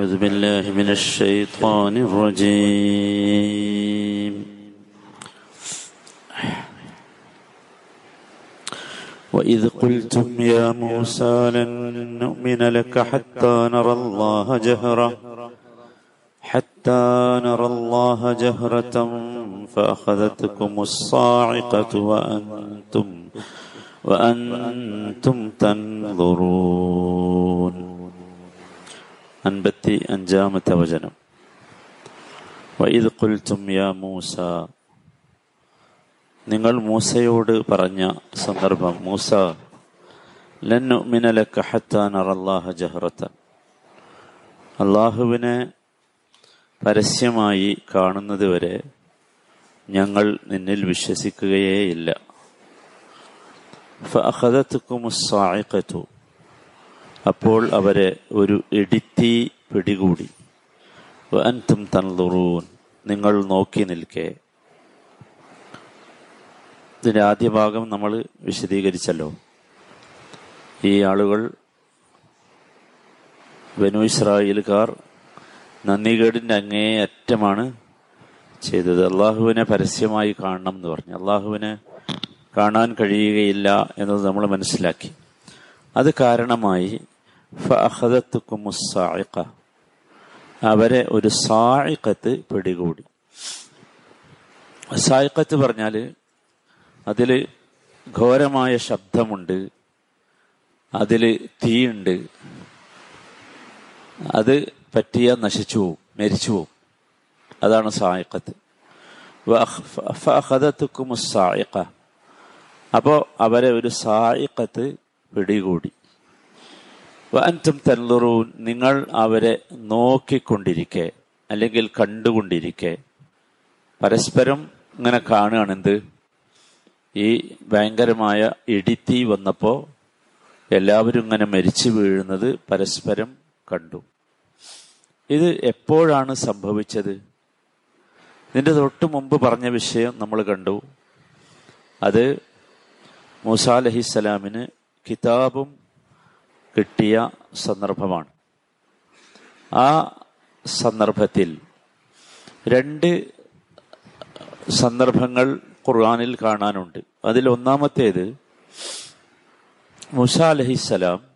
أعوذ بالله من الشيطان الرجيم. وإذ قلتم يا موسى لن نؤمن لك حتى نرى الله جهرة حتى نرى الله جهرة فأخذتكم الصاعقة وأنتم وأنتم تنظرون. അൻപത്തി അഞ്ചാമത്തെ വചനം. വൈദ് കുൽത്തും യാ മൂസ. നിങ്ങൾ മൂസയോട് പറഞ്ഞ സന്ദർഭം മൂസ ലന്നുമിനലക്ക ഹത്താനറല്ലാഹ ജഹ്റത്തൻ. അള്ളാഹുവിനെ പരസ്യമായി കാണുന്നത് വരെ ഞങ്ങൾ നിന്നിൽ വിശ്വസിക്കുകയേയില്ല. ഫഅഖദത്തുക്കുമുസ്സായിഖത്തു അപ്പോൾ അവരെ ഒരു ഇടിത്തി പിടികൂടി. അൻതും തൻതുറൂൻ നിങ്ങൾ നോക്കി നിൽക്കേ. ഇതിന്റെ ആദ്യ ഭാഗം നമ്മൾ വിശദീകരിച്ചല്ലോ. ഈ ആളുകൾ ബനു ഇസ്രായേലുകാർ നന്ദികേടിന്റെ അങ്ങേ അറ്റമാണ് ചെയ്തത്. അള്ളാഹുവിനെ പരസ്യമായി കാണണം എന്ന് പറഞ്ഞു. അള്ളാഹുവിനെ കാണാൻ കഴിയുകയില്ല എന്നത് നമ്മൾ മനസ്സിലാക്കി. അത് കാരണമായി അവരെ ഒരു സായിക്കത്ത് പിടികൂടി. സായിക്കത്ത് പറഞ്ഞാൽ അതിൽ ഘോരമായ ശബ്ദമുണ്ട്. അതിൽ തീയുണ്ട്. അത് പറ്റിയ നശിച്ചു പോവും മരിച്ചു പോവും. അതാണ് സായിക്കത്ത് അപ്പോ അവരെ ഒരു സായിക്കത്ത് പിടികൂടി. അന്റും തല്ലുറൂൻ നിങ്ങൾ അവരെ നോക്കിക്കൊണ്ടിരിക്കെ അല്ലെങ്കിൽ കണ്ടുകൊണ്ടിരിക്കെ. പരസ്പരം ഇങ്ങനെ കാണുകയാണ് എന്ത് ഈ ഭയങ്കരമായ ഇടിത്തി വന്നപ്പോൾ എല്ലാവരും ഇങ്ങനെ മരിച്ചു വീഴുന്നത് പരസ്പരം കണ്ടു. ഇത് എപ്പോഴാണ് സംഭവിച്ചത്? ഇതിന്റെ തൊട്ട് മുമ്പ് പറഞ്ഞ വിഷയം നമ്മൾ കണ്ടു. അത് മൂസ അലഹിസ്സലാമിന് കിതാബും കിട്ടിയ സന്ദർഭമാണ്. ആ സന്ദർഭത്തിൽ രണ്ട് സന്ദർഭങ്ങൾ ഖുർആാനിൽ കാണാനുണ്ട്. അതിൽ ഒന്നാമത്തേത് മുസ അലഹിസലാം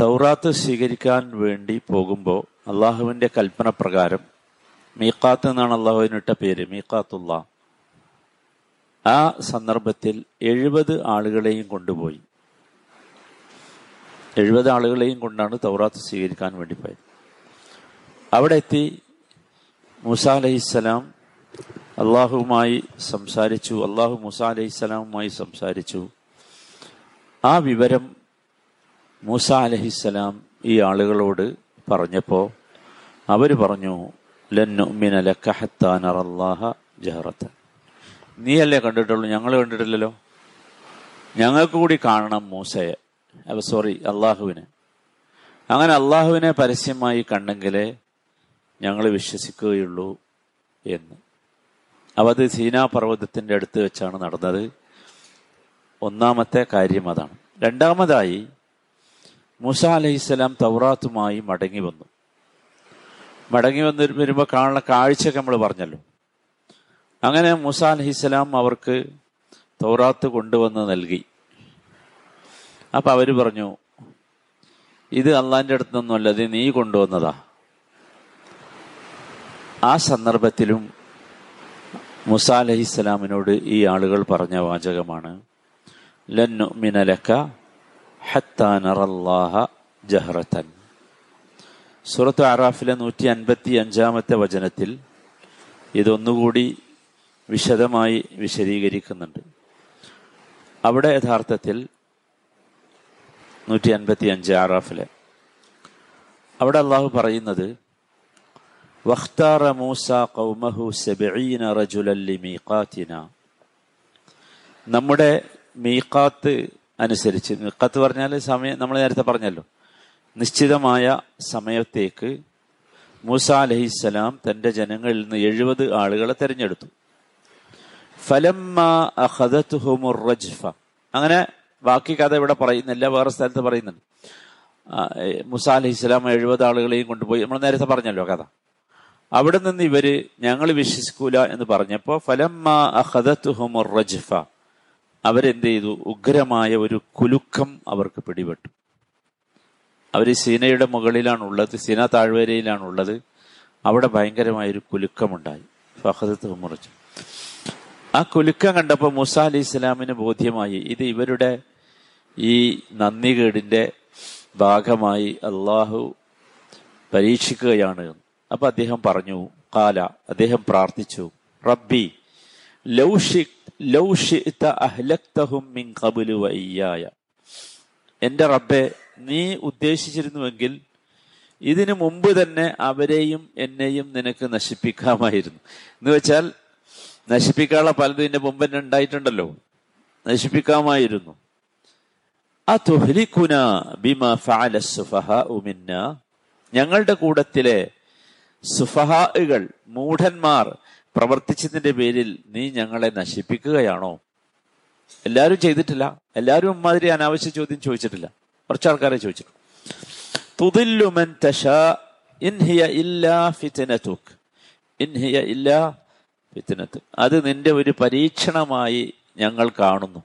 തൗറാത്ത് സ്വീകരിക്കാൻ വേണ്ടി പോകുമ്പോൾ അള്ളാഹുവിന്റെ കൽപ്പന പ്രകാരം മീക്കാത്ത് എന്നാണ് അള്ളാഹുവിനിട്ട പേര് മീക്കാത്തുള്ള ആ സന്ദർഭത്തിൽ എഴുപത് ആളുകളെയും കൊണ്ടുപോയി. എഴുപത് ആളുകളെയും കൊണ്ടാണ് തൗറാത്ത് സ്വീകരിക്കാൻ വേണ്ടി പോയത്. അവിടെ എത്തി മൂസ അലഹിസ്സലാം അള്ളാഹുവുമായി സംസാരിച്ചു അള്ളാഹു മൂസ അലഹിസ്സലാമുമായി സംസാരിച്ചു. ആ വിവരം മൂസ അലഹിസ്സലാം ഈ ആളുകളോട് പറഞ്ഞപ്പോൾ അവർ പറഞ്ഞു ജഹറത്ത് നീയല്ലേ കണ്ടിട്ടുള്ളൂ? ഞങ്ങൾ കണ്ടിട്ടില്ലല്ലോ. ഞങ്ങൾക്ക് കൂടി കാണണം മൂസയെ. സോറി അള്ളാഹുവിനെ. അങ്ങനെ അള്ളാഹുവിനെ പരസ്യമായി കണ്ടെങ്കിലേ ഞങ്ങൾ വിശ്വസിക്കുകയുള്ളൂ എന്ന്. അപ്പോൾ അത് സീനാ പർവതത്തിന്റെ അടുത്ത് വെച്ചാണ് നടന്നത്. ഒന്നാമത്തെ കാര്യം അതാണ്. രണ്ടാമതായി മൂസ അലഹിസ്സലാം തൗറാത്തുമായി മടങ്ങി വന്നു. മടങ്ങി വന്ന് വരുമ്പോൾ കാണുന്ന കാഴ്ചയൊക്കെ നമ്മൾ പറഞ്ഞല്ലോ. അങ്ങനെ മൂസ അലഹിസ്സലാം അവർക്ക് തൗറാത്ത് കൊണ്ടുവന്ന് നൽകി. അപ്പൊ അവർ പറഞ്ഞു ഇത് അള്ളാന്റെ അടുത്ത് നിന്നൊന്നുമല്ല ഇത് നീ കൊണ്ടുവന്നതാ. ആ സന്ദർഭത്തിലും മുസ അലഹിസ്സലാമിനോട് ഈ ആളുകൾ പറഞ്ഞ വാചകമാണ് ലന്നു മിനലക്ക ഹത്താനറല്ലാഹ ജഹ്റത്തൻ. സുറത്ത് അറാഫിലെ നൂറ്റി അൻപത്തി അഞ്ചാമത്തെ വചനത്തിൽ ഇതൊന്നുകൂടി വിശദമായി വിശദീകരിക്കുന്നുണ്ട്. അവിടെ യഥാർത്ഥത്തിൽ നൂറ്റി അൻപത്തി അഞ്ച് ആറാഫിലെ. അവിടെ അള്ളാഹു പറയുന്നത് മൂസ നമ്മുടെ മീഖാത്ത് അനുസരിച്ച് മീഖാത്ത് പറഞ്ഞാൽ സമയം നമ്മൾ നേരത്തെ പറഞ്ഞല്ലോ നിശ്ചിതമായ സമയത്തേക്ക് മൂസ അലഹിസ്സലാം തന്റെ ജനങ്ങളിൽ നിന്ന് എഴുപത് ആളുകളെ തെരഞ്ഞെടുത്തു. ഫലമ്മ അങ്ങനെ ബാക്കി കഥ ഇവിടെ പറയുന്നില്ല വേറെ സ്ഥലത്ത് പറയുന്നുണ്ട്. മുസാ അലഹി ഇസ്ലാം എഴുപത് ആളുകളെയും കൊണ്ടുപോയി. നമ്മൾ നേരത്തെ പറഞ്ഞല്ലോ കഥ. അവിടെ നിന്ന് ഇവർ ഞങ്ങൾ വിശ്വസിക്കൂല എന്ന് പറഞ്ഞപ്പോ ഫലമ്മ അഹദത്തുഹുമുർ റജ്ഫ. അവരെന്ത് ചെയ്തു? ഉഗ്രമായ ഒരു കുലുക്കം അവർക്ക് പിടിപെട്ടു. അവർ സീനയുടെ മുകളിലാണുള്ളത് സീന താഴ്വരയിലാണുള്ളത്. അവിടെ ഭയങ്കരമായൊരു കുലുക്കമുണ്ടായി. ഫഹദത്ത് മുറിച്ചു ആ കുലുക്കം കണ്ടപ്പോൾ മൂസ അലി ഇസ്ലാമിന് ബോധ്യമായി. ഇത് ഇവരുടെ ഈ നന്ദികേടിന്റെ ഭാഗമായി അള്ളാഹു പരീക്ഷിക്കുകയാണ് അപ്പൊ അദ്ദേഹം പറഞ്ഞു കാല അദ്ദേഹം പ്രാർത്ഥിച്ചു റബ്ബി എന്റെ റബ്ബെ നീ ഉദ്ദേശിച്ചിരുന്നുവെങ്കിൽ ഇതിനു മുമ്പ് തന്നെ അവരെയും എന്നെയും നിനക്ക് നശിപ്പിക്കാമായിരുന്നു. എന്ന് വെച്ചാൽ നശിപ്പിക്കാനുള്ള പലതും ഇതിന്റെ മുമ്പ് തന്നെ ഉണ്ടായിട്ടുണ്ടല്ലോ. നശിപ്പിക്കാമായിരുന്നു. ഫഅല ഞങ്ങളുടെ കൂടത്തിലെ സുഫഹാകൾ മൂഢന്മാർ പ്രവർത്തിച്ചതിന്റെ പേരിൽ നീ ഞങ്ങളെ നശിപ്പിക്കുകയാണോ? എല്ലാരും ചെയ്തിട്ടില്ല. എല്ലാരും അമ്മാതിരി അനാവശ്യ ചോദ്യം ചോദിച്ചിട്ടില്ല. കുറച്ച് ആൾക്കാരെ ചോദിച്ചിട്ടു തുതില്ലുമൻ തശാ ഇൻഹിയ ഇല്ലാ ഇല്ലാ ഫിത്തനത്ത് അത് നിന്റെ ഒരു പരീക്ഷണമായി ഞങ്ങൾ കാണുന്നു.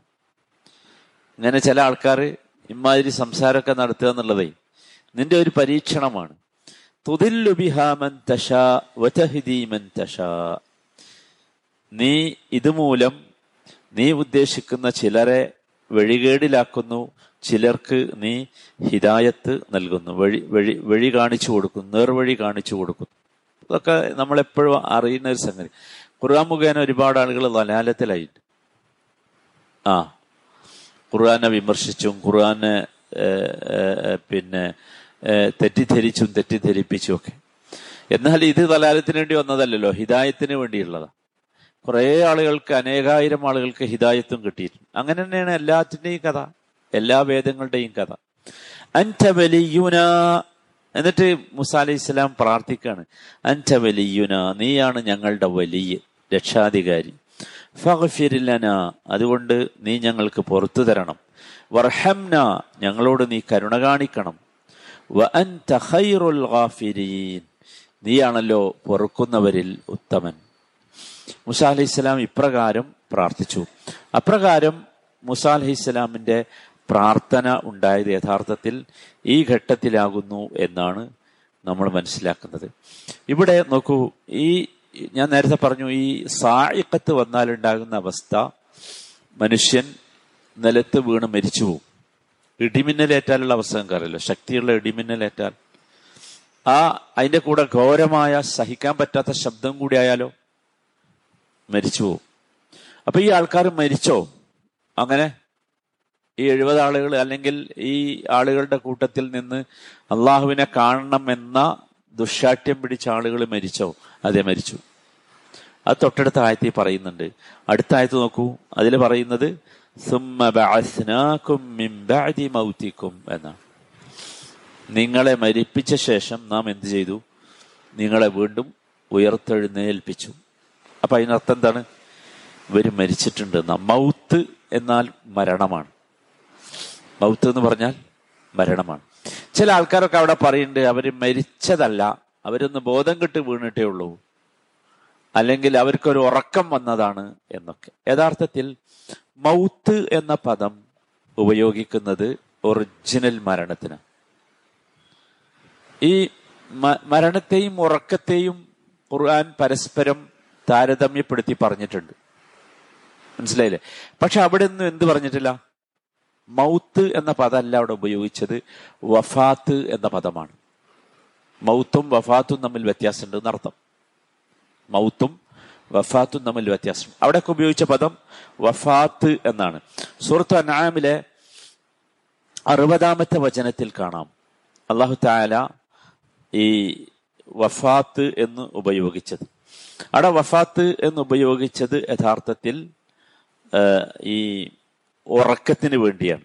ഇങ്ങനെ ചില ആൾക്കാർ ഇമാതിരി സംസാരമൊക്കെ നടത്തുക എന്നുള്ളതേ നിന്റെ ഒരു പരീക്ഷണമാണ്. നീ ഇതുമൂലം നീ ഉദ്ദേശിക്കുന്ന ചിലരെ വഴികേടിലാക്കുന്നു ചിലർക്ക് നീ ഹിദായത്ത് നൽകുന്നു വഴി വഴി വഴി കാണിച്ചു കൊടുക്കുന്നു നേർവഴി കാണിച്ചു കൊടുക്കുന്നു. ഇതൊക്കെ നമ്മളെപ്പോഴും അറിയുന്ന ഒരു സംഗതി. ഖുർആൻ മുഖേന ഒരുപാട് ആളുകൾ ലലാലത്തിലായിട്ട് ആ. ഖുർആനെ വിമർശിച്ചും ഖുർആനെ പിന്നെ തെറ്റിദ്ധരിച്ചും തെറ്റിദ്ധരിപ്പിച്ചും ഒക്കെ. എന്നാൽ ഇത് തലാലത്തിന് വേണ്ടി വന്നതല്ലല്ലോ ഹിദായത്തിന് വേണ്ടിയുള്ളതാണ് കുറെ ആളുകൾക്ക് അനേകായിരം ആളുകൾക്ക് ഹിദായത്തും കിട്ടിയിട്ടുണ്ട്. അങ്ങനെ തന്നെയാണ് എല്ലാത്തിന്റെയും കഥ എല്ലാ വേദങ്ങളുടെയും കഥ. അന്റവലിയുന എന്നിട്ട് മുസ അലൈഹി ഇസ്ലാം പ്രാർത്ഥിക്കാണ് അന്റവലിയുന നീയാണ് ഞങ്ങളുടെ വലിയ. രക്ഷാധികാരി. ഫഹഫിരില്ലന അതുകൊണ്ട് നീ ഞങ്ങൾക്ക് പുറത്തു തരണം. വർഹംന ഞങ്ങളോട് നീ കരുണ കാണിക്കണം. നീയാണല്ലോ പൊറുക്കുന്നവരിൽ ഉത്തമൻ. മുസ അലൈഹി ഇപ്രകാരം പ്രാർത്ഥിച്ചു. അപ്രകാരം മുസ അലൈഹി ഇസ്ലാമിന്റെ പ്രാർത്ഥന ഉണ്ടായത് യഥാർത്ഥത്തിൽ ഈ ഘട്ടത്തിലാകുന്നു എന്നാണ് നമ്മൾ മനസ്സിലാക്കുന്നത്. ഇവിടെ നോക്കൂ ഈ ഞാൻ നേരത്തെ പറഞ്ഞു ഈ സായിക്കത്ത് വന്നാലുണ്ടാകുന്ന അവസ്ഥ മനുഷ്യൻ നിലത്ത് വീണ് മരിച്ചു പോകും ഇടിമിന്നലേറ്റാലുള്ള അവസ്ഥ നിങ്ങൾക്കറിയല്ലോ ശക്തിയുള്ള ഇടിമിന്നലേറ്റാൽ. ആ അതിന്റെ കൂടെ ഘോരമായ സഹിക്കാൻ പറ്റാത്ത ശബ്ദം കൂടി ആയാലോ? മരിച്ചു പോകും അപ്പൊ ഈ ആൾക്കാർ മരിച്ചോ? അങ്ങനെ ഈ എഴുപത് ആളുകൾ അല്ലെങ്കിൽ ഈ ആളുകളുടെ കൂട്ടത്തിൽ നിന്ന് അള്ളാഹുവിനെ കാണണം എന്ന ദുശാഠ്യം പിടിച്ച ആളുകൾ മരിച്ചോ? അതെ മരിച്ചു. അത് തൊട്ടടുത്ത ആയത്തിൽ പറയുന്നുണ്ട്. അടുത്ത ആയത്ത് നോക്കൂ. അതിൽ പറയുന്നത് എന്നാണ് നിങ്ങളെ മരിപ്പിച്ച ശേഷം നാം എന്ത് ചെയ്തു? നിങ്ങളെ വീണ്ടും ഉയർത്തെഴുന്നേൽപ്പിച്ചു. അപ്പൊ അതിനർത്ഥം എന്താണ്? ഇവർ മരിച്ചിട്ടുണ്ട്. മൗത്ത് എന്നാൽ മരണമാണ്. മൗത്ത് എന്ന് പറഞ്ഞാൽ മരണമാണ്. ചില ആൾക്കാരൊക്കെ അവിടെ പറയുന്നുണ്ട് അവർ മരിച്ചതല്ല അവരൊന്ന് ബോധം കെട്ട് വീണിട്ടേ ഉള്ളൂ. അല്ലെങ്കിൽ അവർക്കൊരു ഉറക്കം വന്നതാണ് എന്നൊക്കെ. യഥാർത്ഥത്തിൽ മൗത്ത് എന്ന പദം ഉപയോഗിക്കുന്നത് ഒറിജിനൽ മരണത്തിന്. ഈ മരണത്തെയും ഉറക്കത്തെയും ഖുർആൻ പരസ്പരം താരതമ്യപ്പെടുത്തി പറഞ്ഞിട്ടുണ്ട്. മനസ്സിലായില്ലേ? പക്ഷെ അവിടെ ഒന്നും എന്ത് പറഞ്ഞിട്ടില്ല? മൗത്ത് എന്ന പദമല്ല അവിടെ ഉപയോഗിച്ചത് വഫാത്ത് എന്ന പദമാണ്. മൗത്തും വഫാത്തും തമ്മിൽ വ്യത്യാസമുണ്ട് എന്നർത്ഥം. മൗത്തും വഫാത്തും തമ്മിൽ വ്യത്യാസം. അവിടെയൊക്കെ ഉപയോഗിച്ച പദം വഫാത്ത് എന്നാണ്. സുഹൃത്തു അനാമിലെ അറുപതാമത്തെ വചനത്തിൽ കാണാം. അള്ളാഹു താല ഈ വഫാത്ത് എന്ന് ഉപയോഗിച്ചത്. അവിടെ വഫാത്ത് എന്ന് ഉപയോഗിച്ചത് യഥാർത്ഥത്തിൽ ഈ ഉറക്കത്തിന് വേണ്ടിയാണ്.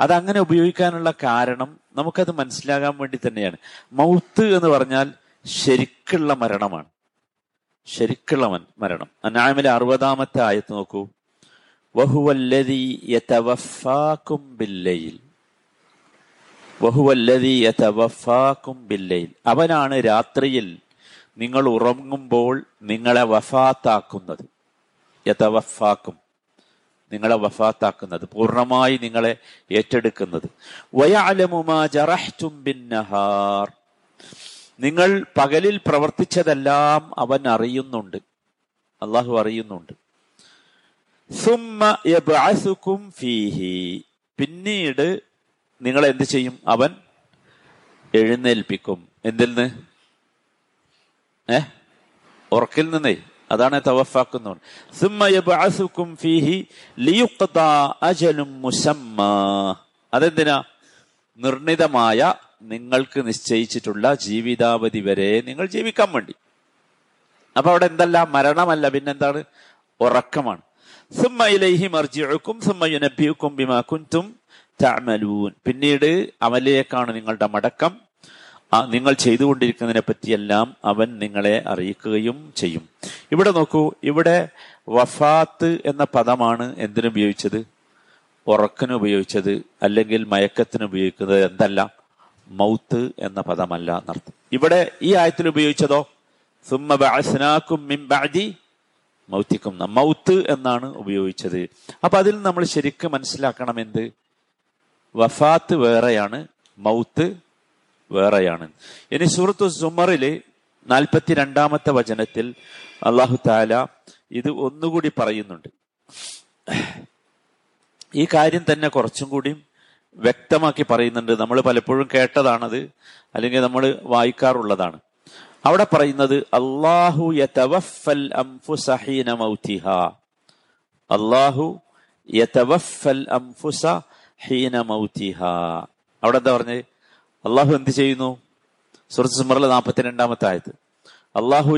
അതങ്ങനെ ഉപയോഗിക്കാനുള്ള കാരണം നമുക്കത് മനസ്സിലാകാൻ വേണ്ടി തന്നെയാണ്. മൗത്ത് എന്ന് പറഞ്ഞാൽ ശരിക്കുള്ള മരണമാണ്. ശരിക്കുള്ള മരണം. അനാമിലെ അറുപതാമത്തെ ആയത്ത് നോക്കൂ. വഹുവല്ലതി ബില്ലയിൽ. വഹുവല്ലതി യതവഫാക്കും അവനാണ് രാത്രിയിൽ നിങ്ങൾ ഉറങ്ങുമ്പോൾ നിങ്ങളെ വഫാത്താക്കുന്നത്. യതവഫാക്കും നിങ്ങളെ വഫാത്താക്കുന്നത് പൂർണമായി നിങ്ങളെ ഏറ്റെടുക്കുന്നത്. നിങ്ങൾ പകലിൽ പ്രവർത്തിച്ചതെല്ലാം അവൻ അറിയുന്നുണ്ട്. അള്ളാഹു അറിയുന്നുണ്ട്. ഫീഹി. പിന്നീട് നിങ്ങൾ എന്ത് ചെയ്യും? അവൻ എഴുന്നേൽപ്പിക്കും. എന്തിൽ നിന്ന് ഏ? ഉറക്കിൽ നിന്നേ അതാണ് അതെന്തിനാ? നിർണിതമായ നിങ്ങൾക്ക് നിശ്ചയിച്ചിട്ടുള്ള ജീവിതാവധി വരെ നിങ്ങൾ ജീവിക്കാൻ വേണ്ടി. അപ്പൊ അവിടെ എന്തല്ല? മരണമല്ല. പിന്നെന്താണ്? ഉറക്കമാണ്. സുമ്മ ഇലൈഹി മർജിഉക്കും സുമ്മ യുനബ്ബിഉക്കും ബിമാ പിന്നീട് അവനിലേക്കാണ് നിങ്ങളുടെ മടക്കം. നിങ്ങൾ ചെയ്തുകൊണ്ടിരിക്കുന്നതിനെ പറ്റിയെല്ലാം അവൻ നിങ്ങളെ അറിയിക്കുകയും ചെയ്യും. ഇവിടെ നോക്കൂ ഇവിടെ വഫാത്ത് എന്ന പദമാണ് എന്തിനുപയോഗിച്ചത് ഉറക്കിന് ഉപയോഗിച്ചത് അല്ലെങ്കിൽ മയക്കത്തിന് ഉപയോഗിക്കുന്നത് എന്തല്ല? മൗത്ത് എന്ന പദമല്ല എന്നർത്ഥം. ഇവിടെ ഈ ആയത്തിൽ ഉപയോഗിച്ചതോ? മൗത്തിക്കും. മൗത്ത് എന്നാണ് ഉപയോഗിച്ചത്. അപ്പൊ അതിൽ നമ്മൾ ശരിക്കും മനസ്സിലാക്കണം എന്ത്? വഫാത്ത് വേറെയാണ് മൗത്ത് വേറെയാണ്. ഇനി സുഹൃത്തു സുമറിലെ നാൽപ്പത്തി രണ്ടാമത്തെ വചനത്തിൽ അള്ളാഹു താല ഇത് ഒന്നുകൂടി പറയുന്നുണ്ട്. ഈ കാര്യം തന്നെ കുറച്ചും കൂടി വ്യക്തമാക്കി പറയുന്നുണ്ട്. നമ്മൾ പലപ്പോഴും കേട്ടതാണത് അല്ലെങ്കിൽ നമ്മൾ വായിക്കാറുള്ളതാണ്. അവിടെ പറയുന്നത് അള്ളാഹു യതവഫൽ അംഫുസ ഹീന മൗതിഹ. അള്ളാഹു യതവഫൽ അംഫുസ ഹീന മൗതിഹ. അവിടെ എന്താ പറഞ്ഞത്? അള്ളാഹു എന്ത് ചെയ്യുന്നു? സുഹൃത്ത് സുമറിലെ നാൽപ്പത്തിരണ്ടാമത്തെ ആയത്. അള്ളാഹു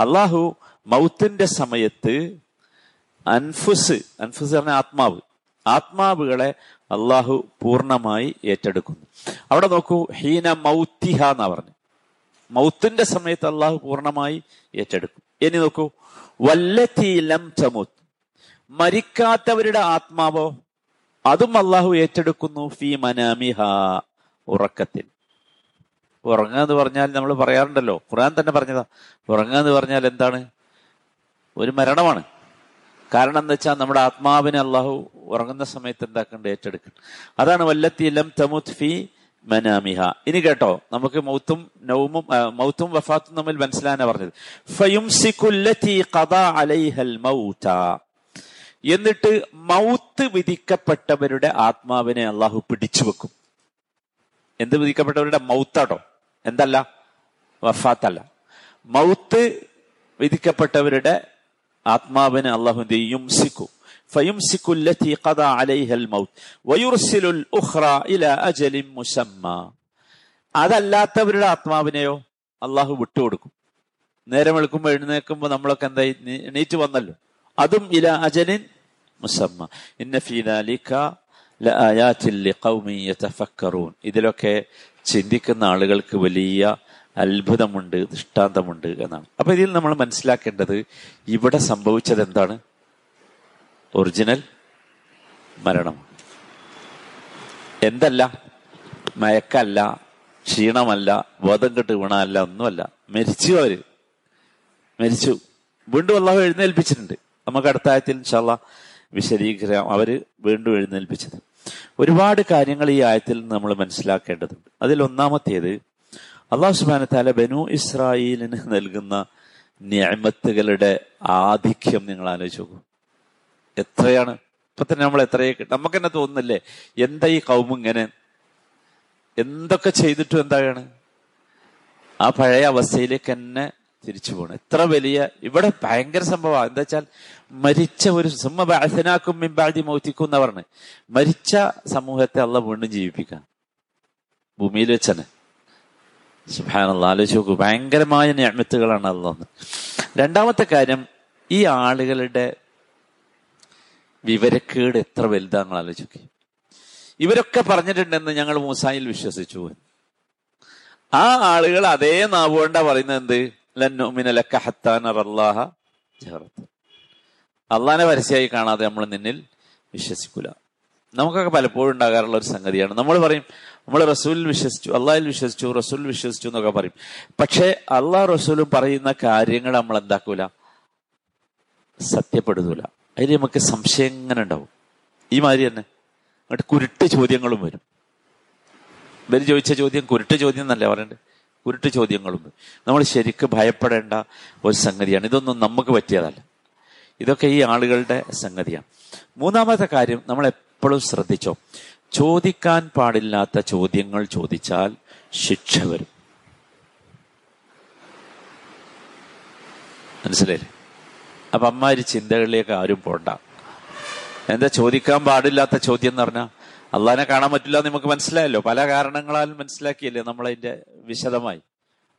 അള്ളാഹു മൗത്തിന്റെ സമയത്ത് അൻഫുസ് അൻഫുസ് പറഞ്ഞ ആത്മാവ്. ആത്മാവുകളെ അള്ളാഹു പൂർണമായി ഏറ്റെടുക്കുന്നു. അവിടെ നോക്കൂ ഹീന മൗത്തിഹ എന്നാ പറഞ്ഞു. മൗത്തിന്റെ സമയത്ത് അള്ളാഹു പൂർണമായി ഏറ്റെടുക്കും. ഇനി നോക്കൂ വല്ലത്തി ലം ചമുത്ത് മരിക്കാത്തവരുടെ ആത്മാവോ? അതും അള്ളാഹു ഏറ്റെടുക്കുന്നു ഫി മനാമിഹ ഉറക്കത്തിൽ. ഉറങ്ങുക എന്ന് പറഞ്ഞാൽ നമ്മൾ പറയാറുണ്ടല്ലോ. ഖുർആൻ തന്നെ പറഞ്ഞതാ. ഉറങ്ങുക എന്ന് പറഞ്ഞാൽ എന്താണ്? ഒരു മരണമാണ്. കാരണം എന്താ വെച്ചാൽ നമ്മുടെ ആത്മാവിനെ അള്ളാഹു ഉറങ്ങുന്ന സമയത്ത് എന്താക്കണ്ട്? ഏറ്റെടുക്കണം അതാണ് വല്ലത്തി ലം തമുത് ഫി മനാമിഹ. ഇനി കേട്ടോ നമുക്ക് മൗത്തും നൗമും മൗത്തും വഫാത്തും തമ്മിൽ മനസ്സിലാനാ പറഞ്ഞത്. ഫയുംസിക്കുല്ലത്തി കഥ അലൈഹൽ മൗത. എന്നിട്ട് മൗത്ത് വിധിക്കപ്പെട്ടവരുടെ ആത്മാവിനെ അള്ളാഹു പിടിച്ചു വെക്കും എന്ത് വിധിക്കപ്പെട്ടവരുടെ മൗത്താട്ടോ എന്തല്ല വഫാത്തല്ല മൗത്ത് വിധിക്കപ്പെട്ടവരുടെ ആത്മാവിനെ അള്ളാഹു എന്ത് ചെയ്യും? യുംസിക്കു فيمسك التي قضى عليها الموت ويرسل الأخرى إلى أجل مسمى അതല്ലാത്തവരുടെ ആത്മാവിനെയോ അള്ളാഹു വിട്ടുകൊടുക്കും നേരം വെളുക്കുമ്പോൾ എഴുന്നേൽക്കുമ്പോൾ നമ്മളൊക്കെ എന്തായി നീ- എണീറ്റ് വന്നല്ലോ അതും ഇല അജലിൻ മുസമ്മ. ഇന്ന ഫീദാലിക്ക ലആയാത്തിൽ ലിഖൗമി യതഫക്കറൂൻ. ഇതിലൊക്കെ ചിന്തിക്കുന്ന ആളുകൾക്ക് വലിയ അത്ഭുതമുണ്ട് ദൃഷ്ടാന്തമുണ്ട് എന്നാണ്. അപ്പൊ ഇതിൽ നമ്മൾ മനസ്സിലാക്കേണ്ടത് ഇവിടെ സംഭവിച്ചത് എന്താണ്? ഒറിജിനൽ മരണം. എന്തല്ല? മയക്കല്ല ക്ഷീണമല്ല ബോധം കെട്ട് വീണല്ല ഒന്നുമല്ല. മരിച്ചു അവർ മരിച്ചു. വീണ്ടും അള്ളാഹു എഴുന്നേൽപ്പിച്ചിട്ടുണ്ട്. നമുക്ക് അടുത്ത ആയത്തിൽ ഇൻഷാല്ല വിശദീകരിക്കാം. അവർ വീണ്ടും എഴുന്നേൽപ്പിച്ചത്. ഒരുപാട് കാര്യങ്ങൾ ഈ ആയത്തിൽ നമ്മൾ മനസ്സിലാക്കേണ്ടതുണ്ട്. അതിൽ ഒന്നാമത്തേത് അള്ളാഹു സുബാന താല ബനു ഇസ്രായേലിന് നൽകുന്ന ഞാമത്തുകളുടെ ആധിക്യം നിങ്ങൾ ആലോചിച്ച് എത്രയാണ്? ഇപ്പൊ തന്നെ നമ്മൾ എത്രയൊക്കെ നമുക്ക് തന്നെ തോന്നുന്നില്ലേ? എന്താ ഈ കൗമ ഇങ്ങനെ? എന്തൊക്കെ ചെയ്തിട്ടും എന്താണ് ആ പഴയ അവസ്ഥയിലേക്ക് തന്നെ തിരിച്ചു പോകണം എത്ര വലിയ ഇവിടെ ഭയങ്കര സംഭവമാണ്. എന്താ വെച്ചാൽ മരിച്ച ഒരു സിംഹനാക്കും ബാസനാക്കും മോഹിക്കും എന്ന് പറഞ്ഞ് മരിച്ച സമൂഹത്തെ അല്ല വീണ്ടും ജീവിപ്പിക്കാൻ ഭൂമിയിൽ വെച്ചനെ സുഭാനുള്ള ആലോചിച്ച് നോക്കൂ. ഭയങ്കരമായ ഞാമത്തുകളാണ് അള്ളാന്ന്. രണ്ടാമത്തെ കാര്യം ഈ ആളുകളുടെ വിവരക്കേട് എത്ര വലുതാങ്ങൾ ആലോചിക്കുക ഇവരൊക്കെ പറഞ്ഞിട്ടുണ്ടെന്ന് ഞങ്ങൾ മൂസായിൽ വിശ്വസിച്ചു. ആ ആളുകൾ അതേ നാവുകൊണ്ടാ പറയുന്നത് എന്ത്? അള്ളാനെ പരസ്യമായി കാണാതെ നമ്മൾ നിന്നിൽ വിശ്വസിക്കൂല. നമുക്കൊക്കെ പലപ്പോഴും ഉണ്ടാകാറുള്ള ഒരു സംഗതിയാണ്. നമ്മൾ പറയും നമ്മൾ റസൂലിൽ വിശ്വസിച്ചു അള്ളാഹിൽ വിശ്വസിച്ചു റസൂൽ വിശ്വസിച്ചു എന്നൊക്കെ പറയും. പക്ഷേ അള്ളാഹ് റസൂലും പറയുന്ന കാര്യങ്ങൾ നമ്മൾ എന്താക്കൂല? സത്യപ്പെടുത്തൂല. അതിൽ നമുക്ക് സംശയം ഇങ്ങനെ ഉണ്ടാവും. ഈ മാതിരി തന്നെ. അങ്ങോട്ട് കുരുട്ട് ചോദ്യങ്ങളും വരും. ഇവർ ചോദിച്ച ചോദ്യം കുരുട്ട് ചോദ്യം എന്നല്ലേ പറയണ്ടത് കുരുട്ട് ചോദ്യങ്ങളുണ്ട്. നമ്മൾ ശരിക്കും ഭയപ്പെടേണ്ട ഒരു സംഗതിയാണ്. ഇതൊന്നും നമുക്ക് പറ്റിയതല്ല. ഇതൊക്കെ ഈ ആളുകളുടെ സംഗതിയാണ്. മൂന്നാമത്തെ കാര്യം നമ്മൾ എപ്പോഴും ശ്രദ്ധിച്ചോ? ചോദിക്കാൻ പാടില്ലാത്ത ചോദ്യങ്ങൾ ചോദിച്ചാൽ ശിക്ഷ വരും. മനസ്സിലായില്ലേ? അപ്പൊ അമ്മാരി ചിന്തകളിലേക്ക് ആരും പോണ്ട. എന്താ ചോദിക്കാൻ പാടില്ലാത്ത ചോദ്യം എന്ന് പറഞ്ഞാൽ അള്ളാഹിനെ കാണാൻ പറ്റില്ല എന്ന് നമുക്ക് മനസ്സിലായല്ലോ. പല കാരണങ്ങളാലും മനസ്സിലാക്കിയല്ലേ നമ്മളതിന്റെ വിശദമായി.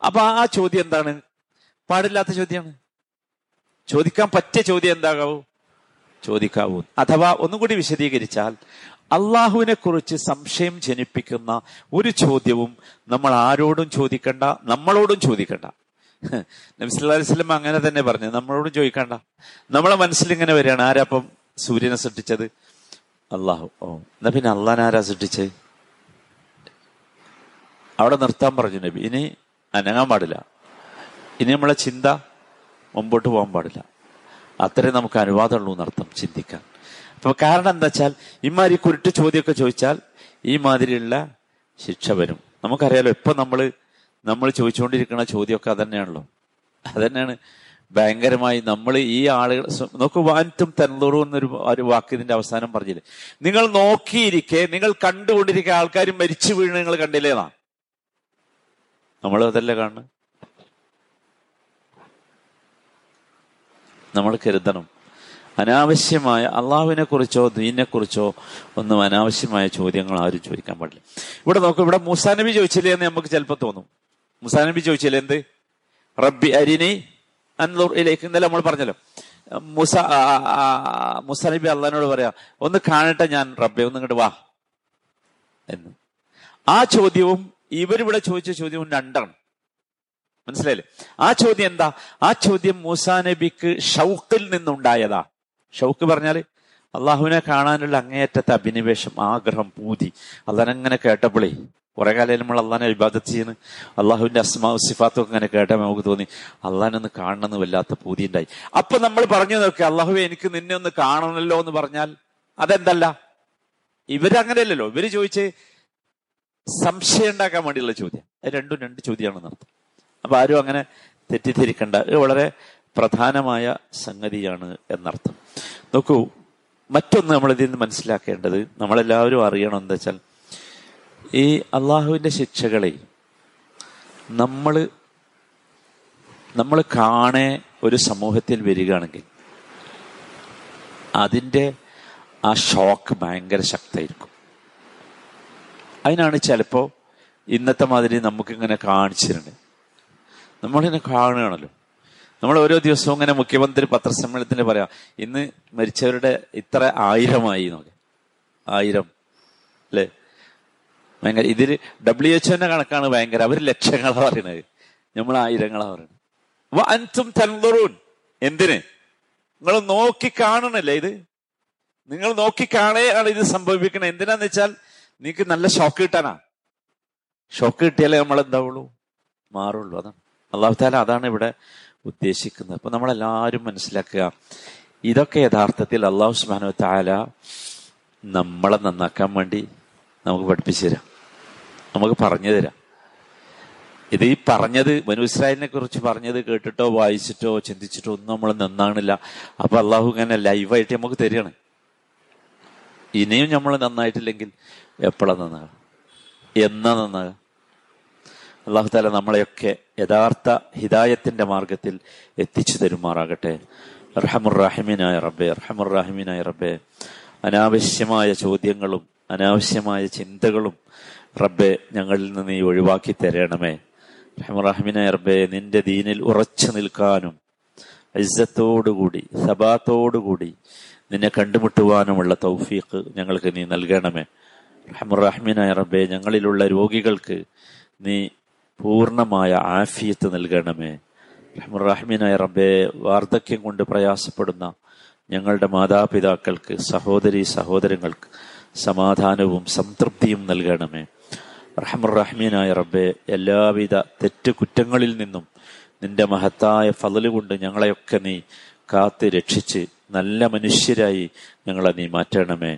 അപ്പൊ ആ ചോദ്യം എന്താണ്? പാടില്ലാത്ത ചോദ്യമാണ്. ചോദിക്കാൻ പറ്റിയ ചോദ്യം എന്താകാവൂ? ചോദിക്കാവൂ. അഥവാ ഒന്നും കൂടി വിശദീകരിച്ചാൽ അള്ളാഹുവിനെ കുറിച്ച് സംശയം ജനിപ്പിക്കുന്ന ഒരു ചോദ്യവും നമ്മൾ ആരോടും ചോദിക്കണ്ട നമ്മളോടും ചോദിക്കണ്ട. നബിസ്ലാസ്ലം അങ്ങനെ തന്നെ പറഞ്ഞു. നമ്മളോടും ചോദിക്കണ്ട. നമ്മളെ മനസ്സിൽ ഇങ്ങനെ വരികയാണ്. ആരാപ്പം സൂര്യനെ സൃഷ്ടിച്ചത്? അള്ളാഹു ഓ എന്നാ പിന്നെ അള്ളാൻ ആരാ സൃഷ്ടിച്ച്? അവിടെ നിർത്താൻ പറഞ്ഞു നബി. ഇനി അനങ്ങാൻ പാടില്ല. ഇനി നമ്മളെ ചിന്ത മുമ്പോട്ട് പോകാൻ പാടില്ല. അത്രയും നമുക്ക് അനുവാദമുള്ളൂ എന്നർത്ഥം ചിന്തിക്കാൻ. അപ്പൊ കാരണം എന്താ വെച്ചാൽ ഇമാതിരി കുരുട്ട് ചോദ്യമൊക്കെ ചോദിച്ചാൽ ഈ മാതിരിയുള്ള ശിക്ഷ വരും. നമുക്കറിയാലോ ഇപ്പൊ നമ്മൾ നമ്മൾ ചോദിച്ചുകൊണ്ടിരിക്കുന്ന ചോദ്യമൊക്കെ അതന്നെയാണല്ലോ. അതന്നെയാണ് ഭയങ്കരമായി നമ്മൾ ഈ ആളുകൾ നോക്കൂ വാന്റും തന്നൂറു എന്നൊരു ഒരു വാക്ക് ഇതിന്റെ അവസാനം പറഞ്ഞില്ലേ? നിങ്ങൾ നോക്കിയിരിക്കെ നിങ്ങൾ കണ്ടുകൊണ്ടിരിക്കെ ആൾക്കാർ മരിച്ചു വീണ് നിങ്ങൾ കണ്ടില്ലേന്നാ നമ്മൾ അതല്ലേ കാണുന്നത് നമ്മൾ കരുതണം. അനാവശ്യമായ അള്ളാഹുവിനെ കുറിച്ചോ ദീനെ കുറിച്ചോ ഒന്നും അനാവശ്യമായ ചോദ്യങ്ങൾ ആരും ചോദിക്കാൻ പാടില്ല. ഇവിടെ നോക്കും ഇവിടെ മുസാനബി ചോദിച്ചില്ലേ എന്ന് നമുക്ക് ചിലപ്പോൾ തോന്നും. മുസാനബി ചോദിച്ചില്ലേ എന്ത്? റബ്ബി അരിനി അന്നൂറിലേക്ക് ഇന്നലെ നമ്മൾ പറഞ്ഞല്ലോ. മുസ മുസനബി അള്ളഹാനോട് പറയാ ഒന്ന് കാണട്ടെ ഞാൻ റബ്ബെ ഒന്ന് ഇങ്ങോട്ട് വാ. എന്ന്. ആ ചോദ്യവും ഇവരിവിടെ ചോദിച്ച ചോദ്യവും രണ്ടാണ്. മനസ്സിലായില്ലേ? ആ ചോദ്യം എന്താ? ആ ചോദ്യം മൂസാ നബിക്ക് ഷൗക്കിൽ നിന്നുണ്ടായതാ. ഷൗക്ക് പറഞ്ഞാൽ അള്ളാഹുവിനെ കാണാനുള്ള അങ്ങേയറ്റത്തെ അഭിനിവേശം ആഗ്രഹം പൂതി. അള്ളാഹനങ്ങനെ കേട്ടപ്പോഴേ കുറെ കാലം നമ്മൾ അള്ളാഹിനെ വിഭാഗത്ത് ചെയ്യുന്നു അള്ളാഹുവിന്റെ അസ്മാവ് സിഫാത്തും അങ്ങനെ കേട്ടാൽ നമുക്ക് തോന്നി. അള്ളാഹിനൊന്ന് കാണണമെന്ന് വല്ലാത്ത പൂതി ഉണ്ടായി. അപ്പൊ നമ്മൾ പറഞ്ഞു നോക്കി അള്ളാഹു എനിക്ക് നിന്നെ ഒന്ന് കാണണമല്ലോ എന്ന് പറഞ്ഞാൽ അതെന്തല്ല? ഇവരങ്ങനെയല്ലല്ലോ. ഇവർ ചോദിച്ച് സംശയം ഉണ്ടാക്കാൻ വേണ്ടിയുള്ള ചോദ്യം. രണ്ടും രണ്ട് ചോദ്യമാണെന്ന് അർത്ഥം അപ്പൊ ആരും അങ്ങനെ തെറ്റിദ്ധരിക്കണ്ട. ഇത് വളരെ പ്രധാനമായ സംഗതിയാണ് എന്നർത്ഥം. നോക്കൂ മറ്റൊന്ന് നമ്മൾ ഇതിൽ നിന്ന് മനസ്സിലാക്കേണ്ടത് നമ്മളെല്ലാവരും അറിയണം എന്താ വെച്ചാൽ ഈ അള്ളാഹുവിന്റെ ശിക്ഷകളെ നമ്മൾ നമ്മൾ കാണേ ഒരു സമൂഹത്തിൽ വരികയാണെങ്കിൽ അതിന്റെ ആ ഷോക്ക് ഭയങ്കര ശക്തമായിരിക്കും. അതിനാണ് ചിലപ്പോൾ ഇന്നത്തെ മാതിരി നമുക്കിങ്ങനെ കാണിച്ചിരുന്നത്. നമ്മളിങ്ങനെ കാണുകയാണല്ലോ. നമ്മൾ ഓരോ ദിവസവും ഇങ്ങനെ മുഖ്യമന്ത്രി പത്രസമ്മേളനത്തിന് പറയാം ഇന്ന് മരിച്ചവരുടെ ഇത്ര ആയിരമായി നോക്കെ. ആയിരം. അല്ലേ ഭയങ്കര ഇതിൽ ഡബ്ല്യു എച്ച് ഒന്റെ കണക്കാണ് ഭയങ്കര. അവർ ലക്ഷങ്ങളാണ് പറയണത്. നമ്മൾ ആയിരങ്ങളാണ് പറയണത്. അൻസും തൻതുറൂൻ എന്തിന്? നിങ്ങൾ നോക്കി കാണണല്ലേ ഇത്? നിങ്ങൾ നോക്കി കാണുകയാണ് ഇത് സംഭവിക്കണം എന്തിനാന്ന് വെച്ചാൽ നിങ്ങൾക്ക് നല്ല ഷോക്ക് കിട്ടാനാ. ഷോക്ക് കിട്ടിയാലേ നമ്മൾ എന്താവുള്ളൂ മാറുള്ളൂ. അതാണ്. അള്ളാഹു താല അതാണ് ഇവിടെ ഉദ്ദേശിക്കുന്നത്. അപ്പൊ നമ്മളെല്ലാവരും മനസ്സിലാക്കുക ഇതൊക്കെ യഥാർത്ഥത്തിൽ അള്ളാഹു സുബാനു താല നമ്മളെ നന്നാക്കാൻ വേണ്ടി നമുക്ക് പഠിപ്പിച്ചു തരാം. നമുക്ക് പറഞ്ഞു തരാം. ഇത് ഈ പറഞ്ഞത് മനുസ്രായലിനെ കുറിച്ച് പറഞ്ഞത് കേട്ടിട്ടോ വായിച്ചിട്ടോ ചിന്തിച്ചിട്ടോ ഒന്നും നമ്മൾ നന്നാണില്ല അപ്പൊ അള്ളാഹു ഇങ്ങനെ ലൈവായിട്ട് നമുക്ക് തരികയാണ്. ഇനിയും നമ്മൾ നന്നായിട്ടില്ലെങ്കിൽ എപ്പോഴാണ് നന്നാകുക എന്നാ നന്നാകുക അള്ളാഹു താല നമ്മളെയൊക്കെ യഥാർത്ഥ ഹിദായത്തിന്റെ മാർഗത്തിൽ എത്തിച്ചു തരുമാറാകട്ടെ. റഹമുറാഹിമീനായ റബ്ബെ റഹമുറാഹിമീനായ റബ്ബെ. അനാവശ്യമായ ചോദ്യങ്ങളും അനാവശ്യമായ ചിന്തകളും റബ്ബെ ഞങ്ങളിൽ നിന്ന് നീ ഒഴിവാക്കി തരണമേ. റഹമുറാഹിമീനായ റബ്ബെ നിന്റെ ദീനിൽ ഉറച്ചു നിൽക്കാനും ഇസ്സത്തോടുകൂടി സബാത്തോടുകൂടി നിന്നെ കണ്ടുമുട്ടുവാനുമുള്ള തൗഫീഖ് ഞങ്ങൾക്ക് നീ നൽകണമേ. റഹമുറഹിമീനായ റബ്ബെ ഞങ്ങളിലുള്ള രോഗികൾക്ക് നീ പൂർണമായ ആഫിയത്ത് നൽകണമേ. റഹ്മുറഹ്മീനായ റബ്ബെ വാർദ്ധക്യം കൊണ്ട് പ്രയാസപ്പെടുന്ന ഞങ്ങളുടെ മാതാപിതാക്കൾക്ക് സഹോദരി സഹോദരങ്ങൾക്ക് സമാധാനവും സംതൃപ്തിയും നൽകണമേ. റഹ്മുറഹ്മീനായ റബ്ബെ എല്ലാവിധ തെറ്റ് കുറ്റങ്ങളിൽ നിന്നും നിന്റെ മഹത്തായ ഫതൽ കൊണ്ട് ഞങ്ങളെയൊക്കെ നീ കാത്ത് രക്ഷിച്ച് നല്ല മനുഷ്യരായി ഞങ്ങളെ നീ മാറ്റണമേ.